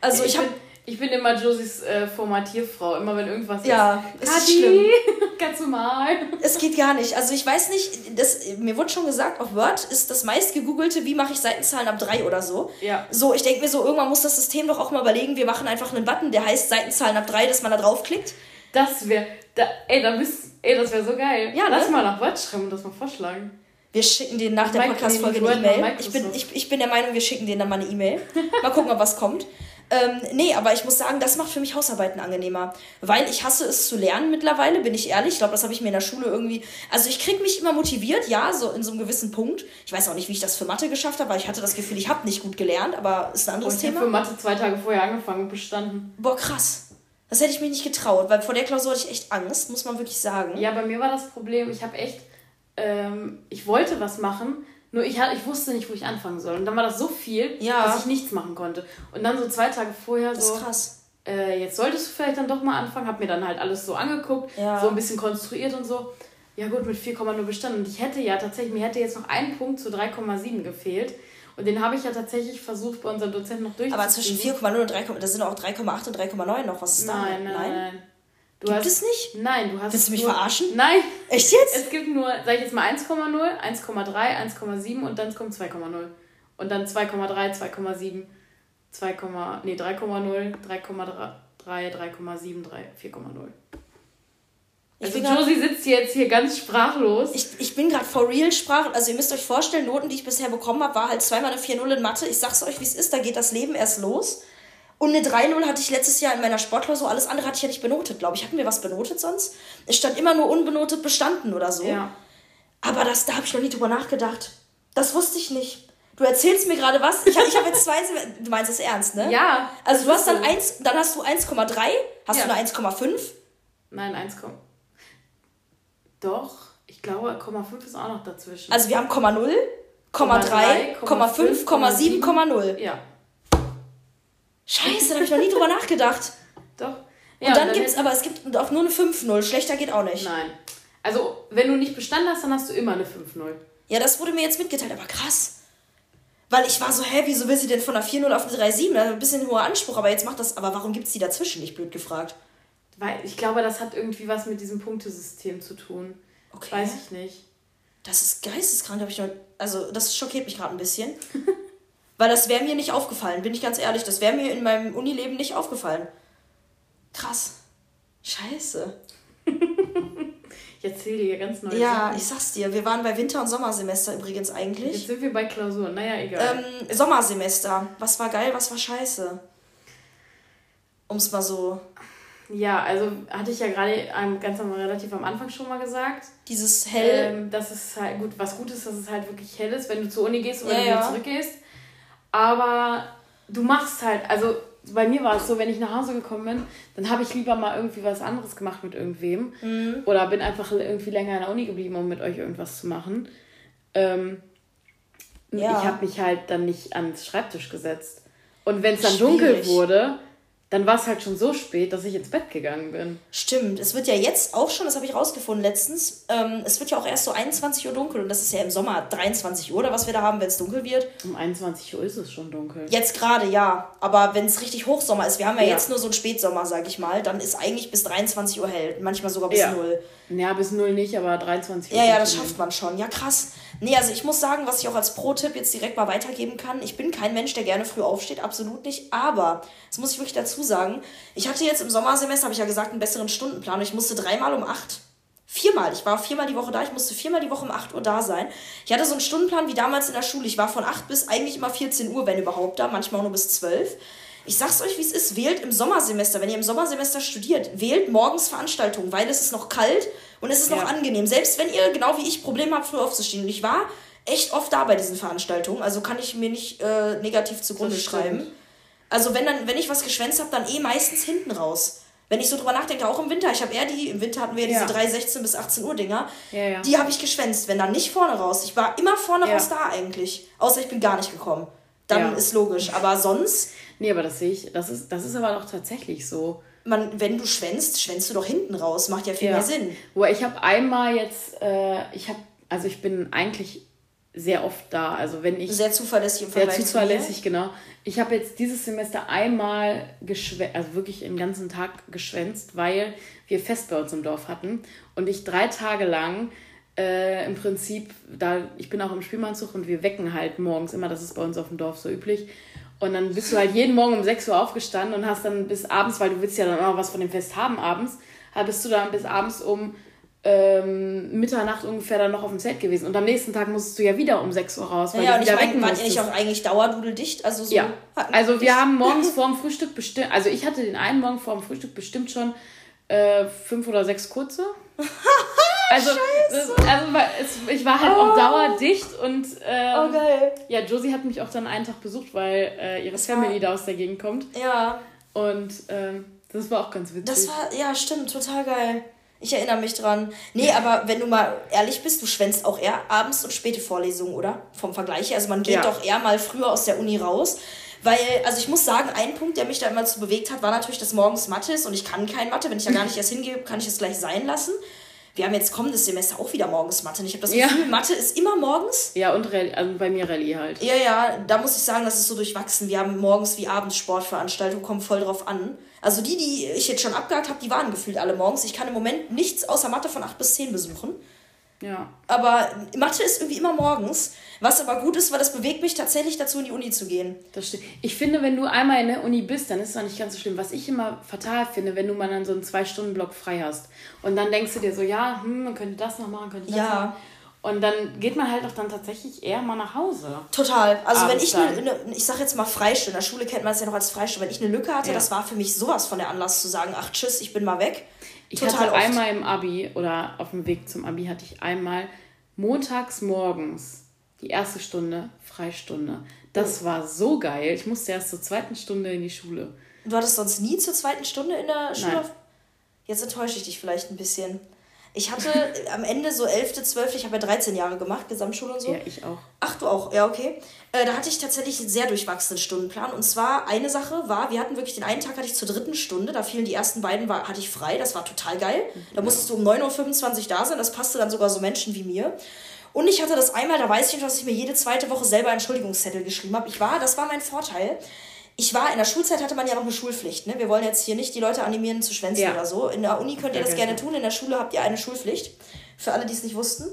Also ich, ich habe ich bin immer Josies äh, Formatierfrau, immer wenn irgendwas ja, ist. Ja, ist schlimm. Ganz normal. Es geht gar nicht. Also ich weiß nicht, das, mir wurde schon gesagt, auf Word ist das meist gegoogelte, wie mache ich Seitenzahlen ab drei oder so. Ja. So, ich denke mir so, irgendwann muss das System doch auch mal überlegen, wir machen einfach einen Button, der heißt Seitenzahlen ab drei, dass man da draufklickt. Das wäre, da, ey, da bist, ey, das wäre so geil. Ja, Lass ne? mal nach Word schreiben und das mal vorschlagen. Wir schicken den nach der Podcast-Folge eine E-Mail. Ich bin, ich, ich bin der Meinung, wir schicken denen dann mal eine E-Mail. Mal gucken, ob was kommt. Ähm, nee, aber ich muss sagen, das macht für mich Hausarbeiten angenehmer. Weil ich hasse es zu lernen mittlerweile, bin ich ehrlich. Ich glaube, das habe ich mir in der Schule irgendwie. Also ich kriege mich immer motiviert, ja, so in so einem gewissen Punkt. Ich weiß auch nicht, wie ich das für Mathe geschafft habe, weil ich hatte das Gefühl, ich habe nicht gut gelernt, aber ist ein anderes oh, ich Thema. Ich habe für Mathe zwei Tage vorher angefangen und bestanden. Boah, krass. Das hätte ich mir nicht getraut, weil vor der Klausur hatte ich echt Angst, muss man wirklich sagen. Ja, bei mir war das Problem, ich habe echt, ähm, ich wollte was machen, nur ich, ich wusste nicht, wo ich anfangen soll. Und dann war das so viel, ja. dass ich nichts machen konnte. Und dann so zwei Tage vorher so. Das ist krass. Äh, jetzt solltest du vielleicht dann doch mal anfangen. Hab mir dann halt alles so angeguckt, ja. so ein bisschen konstruiert und so. Ja gut, mit 4,0 bestanden. Und ich hätte ja tatsächlich, mir hätte jetzt noch ein Punkt zu 3,7 gefehlt. Und den habe ich ja tatsächlich versucht, bei unserem Dozenten noch durchzuziehen. Aber zwischen 4,0 und 3,0, da sind auch 3,8 und 3,9 noch. Was ist da? Nein, nein, nein. nein. Du Gibt hast, es nicht? Nein, du hast. Willst du mich nur, verarschen? Nein. Echt jetzt? Es gibt nur, sag ich jetzt mal 1,0, 1,3, 1,7 und dann kommt 2,0. Und dann 2,3, 2,7, 2, nee, 3,0, 3,3, 3,7, 4,0. Also Josie sitzt jetzt hier ganz sprachlos. Ich, ich bin gerade for real sprachlos. Also ihr müsst euch vorstellen, Noten, die ich bisher bekommen habe, war halt zweimal eine 4-0 in Mathe. Ich sag's euch, wie es ist, da geht das Leben erst los. Und eine 3-0 hatte ich letztes Jahr in meiner Sportklausur. Alles andere hatte ich ja nicht benotet, glaube ich. Hatten wir was benotet sonst? Es stand immer nur unbenotet bestanden oder so. Ja. Aber das, da habe ich noch nie drüber nachgedacht. Das wusste ich nicht. Du erzählst mir gerade was. Ich habe ich hab jetzt zwei. Du meinst es ernst, ne? Ja. Also du hast dann so. eins, dann hast du 1,3, hast Ja. du eine 1,5. Nein, 1, doch. Ich glaube, 0,5 ist auch noch dazwischen. Also wir haben 0,0, 0,3, 0,5, 0,7, 0,0. Ja, Scheiße, da habe ich noch nie drüber nachgedacht. doch. Und Ja, dann, gibt's aber, es gibt auch nur eine 5-0. Schlechter geht auch nicht. Nein. Also, wenn du nicht bestanden hast, dann hast du immer eine 5-0. Ja, das wurde mir jetzt mitgeteilt, aber krass. Weil ich war so, hä, wieso will sie denn von einer 4-0 auf eine 3-7? Das ist ein bisschen hoher Anspruch, aber jetzt macht das, aber warum gibt's die dazwischen? Nicht blöd gefragt. Weil ich glaube, das hat irgendwie was mit diesem Punktesystem zu tun. Okay. Weiß ich nicht. Das ist geisteskrank, habe ich noch. Also, das schockiert mich gerade ein bisschen. Weil das wäre mir nicht aufgefallen, bin ich ganz ehrlich. Das wäre mir in meinem Unileben nicht aufgefallen. Krass. Scheiße. Ich erzähle dir ganz neue Ja, Sachen. ich sag's dir. Wir waren bei Winter- und Sommersemester übrigens Jetzt eigentlich. sind wir bei Klausuren. Naja, egal. Ähm, Sommersemester. Was war geil, was war scheiße? Um's mal so. ja, also hatte ich ja gerade ganz am, relativ am Anfang schon mal gesagt. Dieses hell. Ähm, dass es halt gut, was gut ist, dass es halt wirklich hell ist, wenn du zur Uni gehst oder Ja, wenn du wieder ja. zurückgehst. Aber du machst halt, also bei mir war es so, wenn ich nach Hause gekommen bin, dann habe ich lieber mal irgendwie was anderes gemacht mit irgendwem. Mhm. Oder bin einfach irgendwie länger in der Uni geblieben, um mit euch irgendwas zu machen. Ähm, Ja. Ich habe mich halt dann nicht ans Schreibtisch gesetzt. Und wenn es dann dunkel Schwierig. wurde, dann war es halt schon so spät, dass ich ins Bett gegangen bin. Stimmt, es wird ja jetzt auch schon, das habe ich rausgefunden letztens, ähm, es wird ja auch erst so 21 Uhr dunkel und das ist ja im Sommer 23 Uhr oder was wir da haben, wenn es dunkel wird. Um 21 Uhr ist es schon dunkel. Jetzt gerade ja, aber wenn es richtig Hochsommer ist, wir haben ja, Ja. jetzt nur so einen Spätsommer, sag ich mal, dann ist eigentlich bis 23 Uhr hell, manchmal sogar bis Ja. 0. Ja, bis null nicht, aber 23 Uhr. Ja, ja, das schafft man schon. Ja, krass. Nee, also ich muss sagen, was ich auch als Pro-Tipp jetzt direkt mal weitergeben kann, ich bin kein Mensch, der gerne früh aufsteht, absolut nicht. Aber, das muss ich wirklich dazu sagen, ich hatte jetzt im Sommersemester, habe ich ja gesagt, einen besseren Stundenplan. und Ich musste dreimal um acht. Viermal. Ich war viermal die Woche da. Ich musste viermal die Woche um 8 Uhr da sein. Ich hatte so einen Stundenplan wie damals in der Schule. Ich war von 8 bis eigentlich immer 14 Uhr, wenn überhaupt da. Manchmal auch nur bis 12. Ich sag's euch, wie es ist. Wählt im Sommersemester, wenn ihr im Sommersemester studiert, wählt morgens Veranstaltungen, weil es ist noch kalt und es ist noch Ja. angenehm. Selbst wenn ihr, genau wie ich, Probleme habt, früh aufzustehen. Und ich war echt oft da bei diesen Veranstaltungen. Also kann ich mir nicht äh, negativ zugrunde schreiben. Also wenn dann, wenn ich was geschwänzt habe, dann eh meistens hinten raus. Wenn ich so drüber nachdenke, auch im Winter, ich habe eher die, im Winter hatten wir ja Ja. diese 3, 16 bis 18 Uhr Dinger, Ja, ja. die habe ich geschwänzt, wenn dann nicht vorne raus. Ich war immer vorne Ja. raus da eigentlich. Außer ich bin gar nicht gekommen. Dann Ja. ist logisch. Aber sonst, Nee, aber das sehe ich, das ist, das ist aber doch tatsächlich so. man, wenn du schwänzt, schwänzt du doch hinten raus. Macht ja viel mehr Sinn. Wo ich habe einmal jetzt, äh, ich habe, also ich bin eigentlich sehr oft da. Also wenn ich Sehr zuverlässig im sehr Vergleich zu mir. zuverlässig, genau. Ich habe jetzt dieses Semester einmal geschwänzt, also wirklich den ganzen Tag geschwänzt, weil wir Fest bei uns im Dorf hatten und ich drei Tage lang äh, im Prinzip, da ich bin auch im Spielmannzug und wir wecken halt morgens immer, das ist bei uns auf dem Dorf so üblich. Und dann bist du halt jeden Morgen um 6 Uhr aufgestanden und hast dann bis abends, weil du willst ja dann auch was von dem Fest haben abends, halt bist du dann bis abends um ähm, Mitternacht ungefähr dann noch auf dem Zelt gewesen. Und am nächsten Tag musstest du ja wieder um 6 Uhr raus, weil Ja, und ich meine, wecken wart ihr nicht auch eigentlich dauerdudeldicht? Also so. Ja, also wir haben morgens vor dem Frühstück bestimmt, also ich hatte den einen Morgen vor dem Frühstück bestimmt schon äh, fünf oder sechs kurze. Also, das, also es, ich war halt auch dauerdicht und ähm, Oh, geil. ja, Josie hat mich auch dann einen Tag besucht, weil äh, ihre Family da aus der Gegend kommt. Ja, Und ähm, das war auch ganz witzig. das war, ja, stimmt, total geil. Ich erinnere mich dran. Nee, aber wenn du mal ehrlich bist, du schwänzt auch eher abends und späte Vorlesungen, oder? Vom Vergleich her. Also man geht Ja. doch eher mal früher aus der Uni raus. Weil, also ich muss sagen, ein Punkt, der mich da immer zu bewegt hat, war natürlich, dass morgens Mathe ist und ich kann kein Mathe. Wenn ich da gar nicht erst hingehe, kann ich es gleich sein lassen. Wir haben jetzt kommendes Semester auch wieder morgens Mathe. Und ich habe das Gefühl, ja. Mathe ist immer morgens. Ja, und Rallye, also bei mir Rallye halt. Ja, ja, da muss ich sagen, das ist so durchwachsen. Wir haben morgens wie abends Sportveranstaltungen, kommen voll drauf an. Also die, die ich jetzt schon abgehakt habe, die waren gefühlt alle morgens. Ich kann im Moment nichts außer Mathe von 8 bis 10 besuchen. Ja. Aber Mathe ist irgendwie immer morgens, was aber gut ist, weil das bewegt mich tatsächlich dazu, in die Uni zu gehen. Das stimmt. Ich finde, wenn du einmal in der Uni bist, dann ist es auch nicht ganz so schlimm. Was ich immer fatal finde, wenn du mal dann so einen Zwei-Stunden-Block frei hast und dann denkst du dir so, ja, hm, man könnte das noch machen, könnte das ja. machen. Und dann geht man halt auch dann tatsächlich eher mal nach Hause. Total. Also wenn ich eine, ne, ich sag jetzt mal Freistunde, in der Schule kennt man es ja noch als Freistunde, wenn ich eine Lücke hatte, ja. das war für mich sowas von der Anlass zu sagen, ach tschüss, ich bin mal weg. Ich Total hatte oft. einmal im Abi oder auf dem Weg zum Abi hatte ich einmal montags morgens die erste Stunde Freistunde. Das oh. war so geil. Ich musste erst zur zweiten Stunde in die Schule. Du hattest sonst nie zur zweiten Stunde in der Schule? Nein. Jetzt enttäusche ich dich vielleicht ein bisschen. Ich hatte am Ende so 11., 12., ich habe ja 13 Jahre gemacht, Gesamtschule und so. Ja, ich auch. Ach, du auch, ja, okay. Äh, da hatte ich tatsächlich einen sehr durchwachsenen Stundenplan. Und zwar, eine Sache war, wir hatten wirklich den einen Tag hatte ich zur dritten Stunde, da fielen die ersten beiden, war, hatte ich frei, das war total geil. Da musstest du um 9.25 Uhr da sein, das passte dann sogar so Menschen wie mir. Und ich hatte das einmal, da weiß ich nicht, dass ich mir jede zweite Woche selber Entschuldigungszettel geschrieben habe. Ich war, das war mein Vorteil ich war in der Schulzeit hatte man ja noch eine Schulpflicht. Ne? Wir wollen jetzt hier nicht die Leute animieren zu schwänzen ja. oder so. In der Uni könnt ihr ja, das gerne tun, in der Schule habt ihr eine Schulpflicht. Für alle, die es nicht wussten.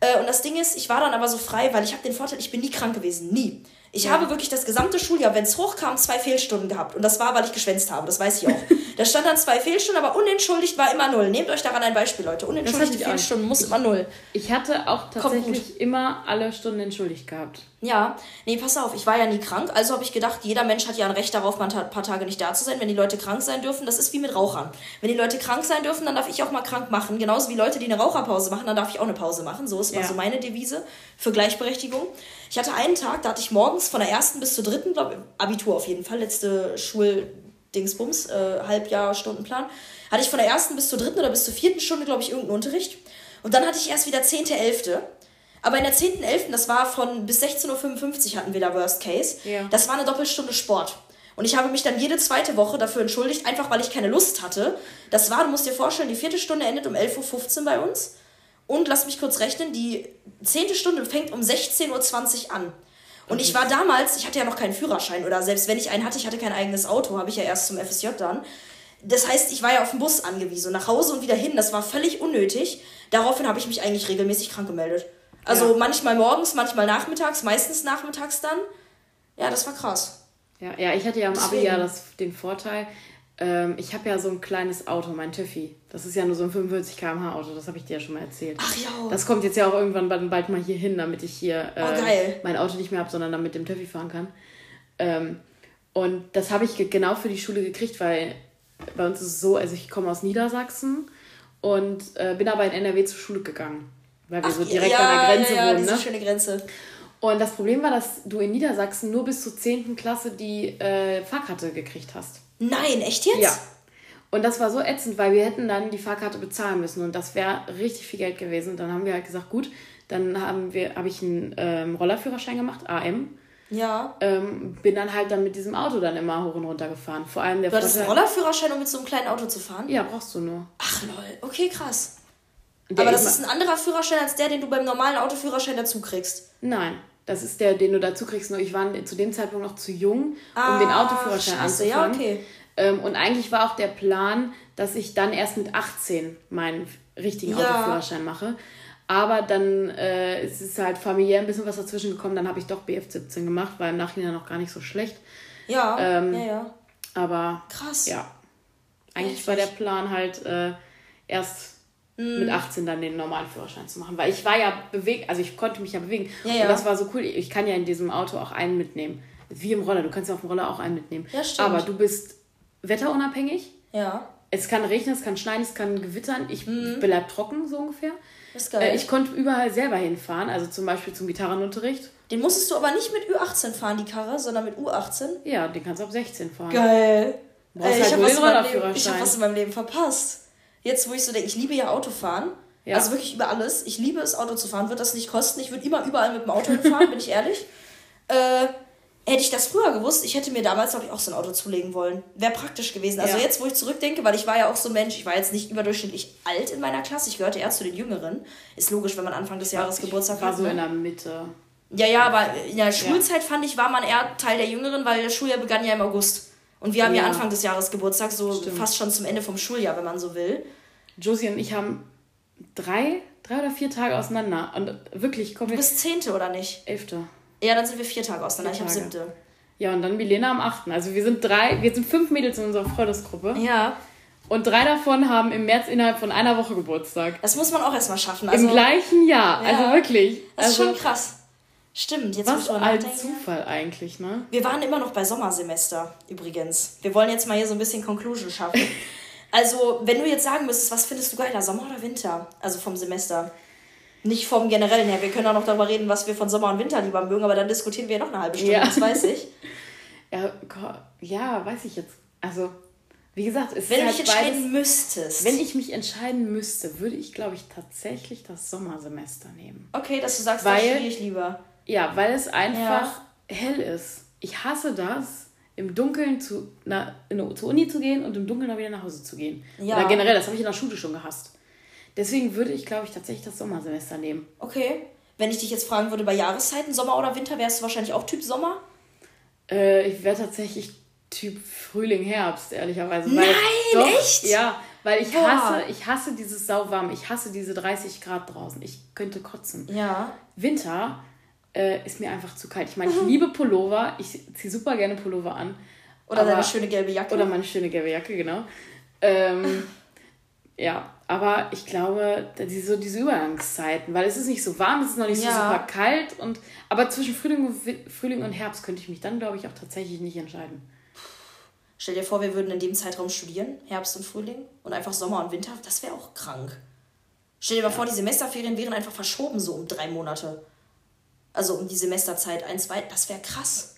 Äh, und das Ding ist, ich war dann aber so frei, weil ich habe den Vorteil, ich bin nie krank gewesen. Nie. Ich ja. habe wirklich das gesamte Schuljahr, wenn es hochkam, zwei Fehlstunden gehabt. Und das war, weil ich geschwänzt habe, das weiß ich auch. da stand dann zwei Fehlstunden, aber unentschuldigt war immer null. Nehmt euch daran ein Beispiel, Leute. Unentschuldigte Fehlstunden muss immer null. Ich hatte auch tatsächlich immer alle Stunden entschuldigt gehabt. Ja, nee, pass auf, ich war ja nie krank, also habe ich gedacht, jeder Mensch hat ja ein Recht darauf, mal ein paar Tage nicht da zu sein, wenn die Leute krank sein dürfen. Das ist wie mit Rauchern. Wenn die Leute krank sein dürfen, dann darf ich auch mal krank machen. Genauso wie Leute, die eine Raucherpause machen, dann darf ich auch eine Pause machen. So ist ja. mal so meine Devise für Gleichberechtigung. Ich hatte einen Tag, da hatte ich morgens von der ersten bis zur dritten, glaube Abitur auf jeden Fall, letzte Schuldingsbums, äh, Halbjahr, Stundenplan, hatte ich von der ersten bis zur dritten oder bis zur vierten Stunde, glaube ich, irgendeinen Unterricht. Und dann hatte ich erst wieder zehnte, elfte. Aber in der 10.11., das war von bis 16.55 Uhr hatten wir da Worst Case. Ja. Das war eine Doppelstunde Sport. Und ich habe mich dann jede zweite Woche dafür entschuldigt, einfach weil ich keine Lust hatte. Das war, du musst dir vorstellen, die vierte Stunde endet um 11.15 Uhr bei uns. Und lass mich kurz rechnen, die zehnte Stunde fängt um 16.20 Uhr an. Und ich war damals, ich hatte ja noch keinen Führerschein oder selbst wenn ich einen hatte, ich hatte kein eigenes Auto, habe ich ja erst zum FSJ dann. Das heißt, ich war ja auf den Bus angewiesen, nach Hause und wieder hin. Das war völlig unnötig. Daraufhin habe ich mich eigentlich regelmäßig krank gemeldet. Also ja. manchmal morgens, manchmal nachmittags, meistens nachmittags dann. Ja, das war krass. Ja, ja ich hatte ja im Abi ja das, den Vorteil, ähm, ich habe ja so ein kleines Auto, mein Töffi. Das ist ja nur so ein 45 km/h Auto, das habe ich dir ja schon mal erzählt. Ach ja. Das kommt jetzt ja auch irgendwann bald, bald mal hier hin, damit ich hier äh, oh, mein Auto nicht mehr habe, sondern damit dem Töffi fahren kann. Ähm, und das habe ich genau für die Schule gekriegt, weil bei uns ist es so, also ich komme aus Niedersachsen und äh, bin aber in NRW zur Schule gegangen weil wir Ach, so direkt ja, an der Grenze ja, ja, wohnen. Ne? schöne Grenze. Und das Problem war, dass du in Niedersachsen nur bis zur 10. Klasse die äh, Fahrkarte gekriegt hast. Nein, echt jetzt? Ja. Und das war so ätzend, weil wir hätten dann die Fahrkarte bezahlen müssen und das wäre richtig viel Geld gewesen. Und dann haben wir halt gesagt, gut, dann haben wir, habe ich einen ähm, Rollerführerschein gemacht, AM. Ja. Ähm, bin dann halt dann mit diesem Auto dann immer hoch und runter gefahren. Vor allem der Du hattest einen Rollerführerschein, um mit so einem kleinen Auto zu fahren? Ja, brauchst du nur. Ach lol, okay, krass. Der aber das ist ein anderer Führerschein als der, den du beim normalen Autoführerschein dazu kriegst. Nein, das ist der, den du dazu kriegst. Nur ich war zu dem Zeitpunkt noch zu jung, ah, um den Autoführerschein scheiße, anzufangen. Ja, okay. Ähm, und eigentlich war auch der Plan, dass ich dann erst mit 18 meinen richtigen ja. Autoführerschein mache. Aber dann äh, es ist halt familiär ein bisschen was dazwischen gekommen. Dann habe ich doch BF17 gemacht, war im Nachhinein noch gar nicht so schlecht. Ja, ähm, ja, ja. Aber krass. Ja. Eigentlich Richtig. war der Plan halt äh, erst mit 18 mhm. dann den normalen Führerschein zu machen. Weil ich war ja bewegt, also ich konnte mich ja bewegen. Ja, ja. Und das war so cool. Ich kann ja in diesem Auto auch einen mitnehmen. Wie im Roller. Du kannst ja auf dem Roller auch einen mitnehmen. Ja, stimmt. Aber du bist wetterunabhängig. Ja. Es kann regnen, es kann schneien, es kann gewittern. Ich mhm. bleib trocken, so ungefähr. Das ist geil. Äh, ich konnte überall selber hinfahren, also zum Beispiel zum Gitarrenunterricht. Den musstest du aber nicht mit Ü18 fahren, die Karre, sondern mit U18? Ja, den kannst du ab 16 fahren. Geil. Ey, ich halt habe was, hab was in meinem Leben verpasst. Jetzt, wo ich so denke, ich liebe ja Autofahren. Ja. Also wirklich über alles. Ich liebe es, Auto zu fahren. Wird das nicht kosten. Ich würde immer überall mit dem Auto hinfahren, bin ich ehrlich. Äh, Hätte ich das früher gewusst, ich hätte mir damals, glaube ich, auch so ein Auto zulegen wollen. Wäre praktisch gewesen. Also Ja. jetzt, wo ich zurückdenke, weil ich war ja auch so ein Mensch, ich war jetzt nicht überdurchschnittlich alt in meiner Klasse, ich gehörte eher zu den Jüngeren. Ist logisch, wenn man Anfang des Jahres Geburtstag war hat. so ne? in der Mitte. Ja, ja, aber in der Schulzeit fand ich, war man eher Teil der Jüngeren, weil das Schuljahr begann ja im August. Und wir haben ja, Ja. Anfang des Jahres Geburtstag, so Stimmt. fast schon zum Ende vom Schuljahr, wenn man so will. Josie und ich haben drei, drei oder vier Tage auseinander. Und wirklich Du komplett. bist Zehnte, oder nicht? Elfte. Ja, dann sind wir vier Tage auseinander. Vier ich habe Tage. siebte. Ja, und dann Milena am 8. Also wir sind drei, wir sind fünf Mädels in unserer Freundesgruppe. Ja, Und drei davon haben im März innerhalb von einer Woche Geburtstag. das muss man auch erstmal schaffen. Also, Im gleichen Jahr. Ja. Also wirklich. das ist also, schon krass. Stimmt, jetzt was ein. Zufall eigentlich, ne? Wir waren immer noch bei Sommersemester, übrigens. Wir wollen jetzt mal hier so ein bisschen Conclusion schaffen. Also, wenn du jetzt sagen müsstest, was findest du geiler, Sommer oder Winter? Also vom Semester. Nicht vom Generellen her. Wir können auch noch darüber reden, was wir von Sommer und Winter lieber mögen, aber dann diskutieren wir noch eine halbe Stunde, Ja. das weiß ich. Ja, ja, weiß ich jetzt. Also, wie gesagt, es Wenn ist halt entscheiden beides. müsstest. Wenn ich mich entscheiden müsste, würde ich, glaube ich, tatsächlich das Sommersemester nehmen. okay, dass du sagst, Weil- das studiere ich lieber. Ja, weil es einfach hell ist. Ich hasse das, im Dunkeln zu, na, in, zur Uni zu gehen und im Dunkeln dann wieder nach Hause zu gehen. Ja. Oder generell, das habe ich in der Schule schon gehasst. Deswegen würde ich, glaube ich, tatsächlich das Sommersemester nehmen. Okay. Wenn ich dich jetzt fragen würde, bei Jahreszeiten, Sommer oder Winter, wärst du wahrscheinlich auch Typ Sommer? Äh, ich wäre tatsächlich Typ Frühling, Herbst, ehrlicherweise. Nein, doch, echt? Ja, weil ich Boah. hasse, ich hasse dieses Sauwarm. Ich hasse diese 30 Grad draußen. Ich könnte kotzen. Ja. Winter äh, ist mir einfach zu kalt. Ich meine, ich liebe Pullover. Ich ziehe super gerne Pullover an. Oder aber- deine schöne gelbe Jacke. Oder meine schöne gelbe Jacke, genau. Ähm, ja, aber ich glaube, diese, so diese Übergangszeiten, weil es ist nicht so warm, es ist noch nicht so Ja. super kalt. Und, aber zwischen Frühling und, Frühling und Herbst könnte ich mich dann, glaube ich, auch tatsächlich nicht entscheiden. Stell dir vor, wir würden in dem Zeitraum studieren, Herbst und Frühling, und einfach Sommer und Winter, das wäre auch krank. Stell dir mal vor, die Semesterferien wären einfach verschoben so um drei Monate. Also um die Semesterzeit ein, zwei, das wäre krass.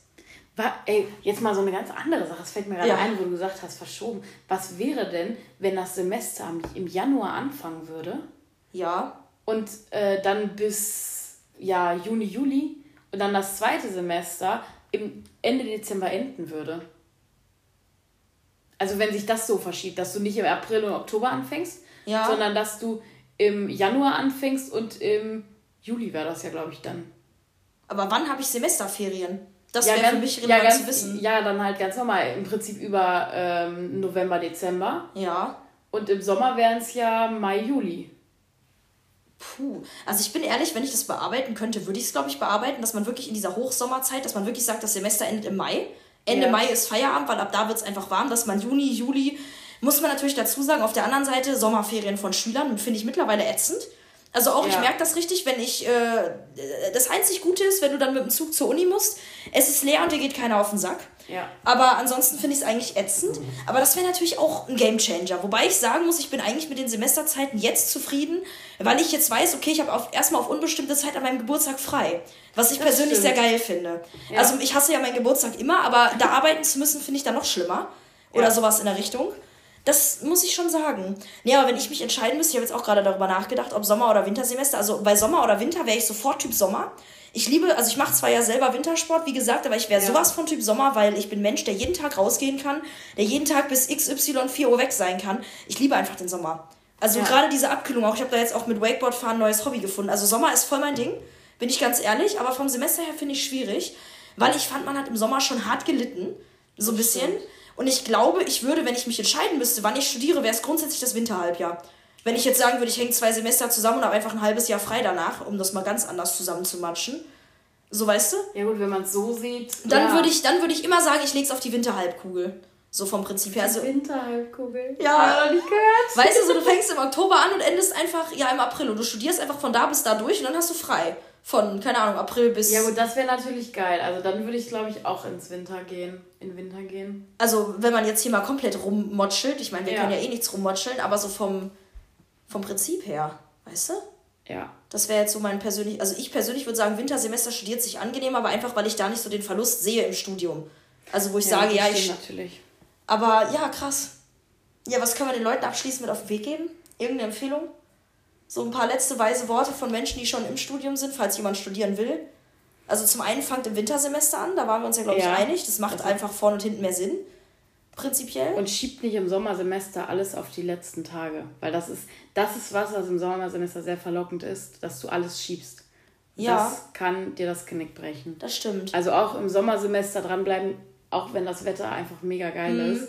War, ey, jetzt mal so eine ganz andere Sache. Es fällt mir gerade Ja. ein, wo du gesagt hast, verschoben. Was wäre denn, wenn das Semester im Januar anfangen würde Ja, und äh, dann bis ja, Juni, Juli und dann das zweite Semester im Ende Dezember enden würde? Also wenn sich das so verschiebt, dass du nicht im April und Oktober anfängst, Ja. sondern dass du im Januar anfängst und im Juli wäre das ja, glaube ich, dann. Aber wann habe ich Semesterferien? Das ja, wäre für mich ja, relevant ganz, zu wissen. Ja, dann halt ganz normal. Im Prinzip über ähm, November, Dezember. Ja. Und im Sommer wären es ja Mai, Juli. Puh. Also ich bin ehrlich, wenn ich das bearbeiten könnte, würde ich es, glaube ich, bearbeiten, dass man wirklich in dieser Hochsommerzeit, dass man wirklich sagt, das Semester endet im Mai. Ende Ja. Mai ist Feierabend, weil ab da wird es einfach warm, dass man Juni, Juli, muss man natürlich dazu sagen, auf der anderen Seite Sommerferien von Schülern finde ich mittlerweile ätzend. Also auch, ich Ja. merke das richtig, wenn ich, äh, das einzig Gute ist, wenn du dann mit dem Zug zur Uni musst, es ist leer und dir geht keiner auf den Sack. Ja. Aber ansonsten finde ich es eigentlich ätzend. Aber das wäre natürlich auch ein Gamechanger. Wobei ich sagen muss, ich bin eigentlich mit den Semesterzeiten jetzt zufrieden, weil ich jetzt weiß, okay, ich habe auf, erstmal auf unbestimmte Zeit an meinem Geburtstag frei. Was ich Das persönlich stimmt. sehr geil finde. Ja. Also ich hasse ja meinen Geburtstag immer, aber da arbeiten zu müssen, finde ich dann noch schlimmer. Oder sowas in der Richtung. Das muss ich schon sagen. Nee, aber wenn ich mich entscheiden müsste, ich habe jetzt auch gerade darüber nachgedacht, ob Sommer- oder Wintersemester. Also bei Sommer oder Winter wäre ich sofort Typ Sommer. Ich liebe, also ich mache zwar ja selber Wintersport, wie gesagt, aber ich wäre Ja. sowas von Typ Sommer, weil ich bin Mensch, der jeden Tag rausgehen kann, der jeden Tag bis XY 4 Uhr weg sein kann. Ich liebe einfach den Sommer. Also Ja. gerade diese Abkühlung auch. Ich habe da jetzt auch mit Wakeboardfahren ein neues Hobby gefunden. Also Sommer ist voll mein Ding, bin ich ganz ehrlich. Aber vom Semester her finde ich schwierig, weil ich fand, man hat im Sommer schon hart gelitten. So ein bisschen. Und ich glaube, ich würde, wenn ich mich entscheiden müsste, wann ich studiere, wäre es grundsätzlich das Winterhalbjahr. Wenn ich jetzt sagen würde, ich hänge zwei Semester zusammen und habe einfach ein halbes Jahr frei danach, um das mal ganz anders zusammenzumatschen. So weißt du? Ja gut, wenn man es so sieht. Dann ja. würde ich, dann würde ich immer sagen, ich lege es auf die Winterhalbkugel. So vom Prinzip her. Also, Winterhalbkugel. Ja. noch nicht gehört. weißt du, so du fängst im Oktober an und endest einfach ja im April und du studierst einfach von da bis da durch und dann hast du frei. Von, keine Ahnung, April bis. Ja gut, das wäre natürlich geil. Also dann würde ich, glaube ich, auch ins Winter gehen. In Winter gehen. Also, wenn man jetzt hier mal komplett rummotschelt, ich meine, wir Ja. können ja eh nichts rummotscheln, aber so vom, vom Prinzip her, weißt du? Ja. Das wäre jetzt so mein persönlich, also ich persönlich würde sagen, Wintersemester studiert sich angenehm, aber einfach, weil ich da nicht so den Verlust sehe im Studium. Also wo ich sage, das ja, ich. natürlich. Aber ja, krass. Ja, was können wir den Leuten abschließend mit auf den Weg geben? Irgendeine Empfehlung? So ein paar letzte weise Worte von Menschen, die schon im Studium sind, falls jemand studieren will. Also zum einen fangt im Wintersemester an, da waren wir uns ja, glaube ich, einig. Das macht das einfach vorne und hinten mehr Sinn. Prinzipiell. Und schiebt nicht im Sommersemester alles auf die letzten Tage. Weil das ist, das ist was, was im Sommersemester sehr verlockend ist, dass du alles schiebst. Ja. Das kann dir das Knick brechen. Das stimmt. Also auch im Sommersemester dranbleiben, auch wenn das Wetter einfach mega geil mhm. ist.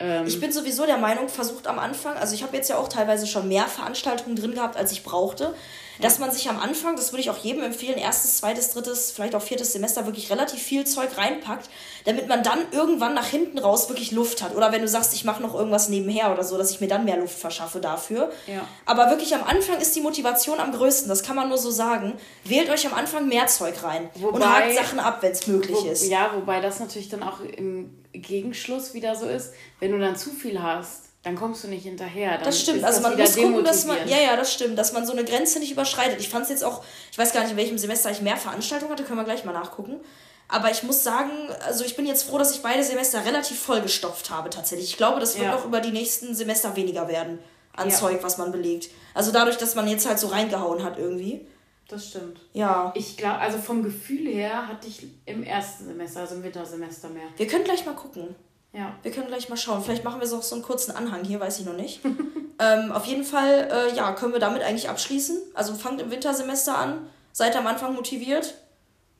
Ähm, ich bin sowieso der Meinung, versucht am Anfang, also ich habe jetzt ja auch teilweise schon mehr Veranstaltungen drin gehabt, als ich brauchte, dass man sich am Anfang, das würde ich auch jedem empfehlen, erstes, zweites, drittes, vielleicht auch viertes Semester wirklich relativ viel Zeug reinpackt, damit man dann irgendwann nach hinten raus wirklich Luft hat. Oder wenn du sagst, ich mache noch irgendwas nebenher oder so, dass ich mir dann mehr Luft verschaffe dafür. Ja. Aber wirklich am Anfang ist die Motivation am größten, das kann man nur so sagen. Wählt euch am Anfang mehr Zeug rein wobei, und hakt Sachen ab, wenn es möglich wo, ist. Ja, wobei das natürlich dann auch im Gegenschluss wieder so ist, wenn du dann zu viel hast dann kommst du nicht hinterher. Das stimmt, also man muss gucken, dass man, ja, ja, das stimmt, dass man so eine Grenze nicht überschreitet. Ich fand es jetzt auch, ich weiß gar nicht, in welchem Semester ich mehr Veranstaltungen hatte, können wir gleich mal nachgucken. Aber ich muss sagen, also ich bin jetzt froh, dass ich beide Semester relativ vollgestopft habe tatsächlich. Ich glaube, das wird ja. noch über die nächsten Semester weniger werden an ja. Zeug, was man belegt. Also dadurch, dass man jetzt halt so reingehauen hat irgendwie. Das stimmt. Ja. Ich glaube, also vom Gefühl her hatte ich im ersten Semester, also im Wintersemester mehr. Wir können gleich mal gucken. Ja. Wir können gleich mal schauen. Vielleicht machen wir so, so einen kurzen Anhang hier, weiß ich noch nicht. ähm, auf jeden Fall, äh, ja, können wir damit eigentlich abschließen. Also fangt im Wintersemester an, seid am Anfang motiviert.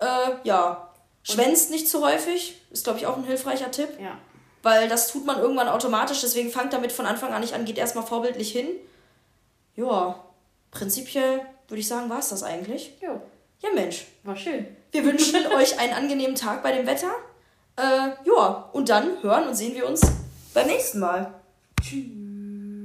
Äh, ja, schwänzt nicht zu häufig, ist glaube ich auch ein hilfreicher Tipp. Ja. Weil das tut man irgendwann automatisch, deswegen fangt damit von Anfang an nicht an, geht erstmal vorbildlich hin. Ja, prinzipiell würde ich sagen, war es das eigentlich. Jo. Ja, Mensch. War schön. Wir wünschen euch einen angenehmen Tag bei dem Wetter. Äh, ja, und dann hören und sehen wir uns beim nächsten Mal. Tschüss.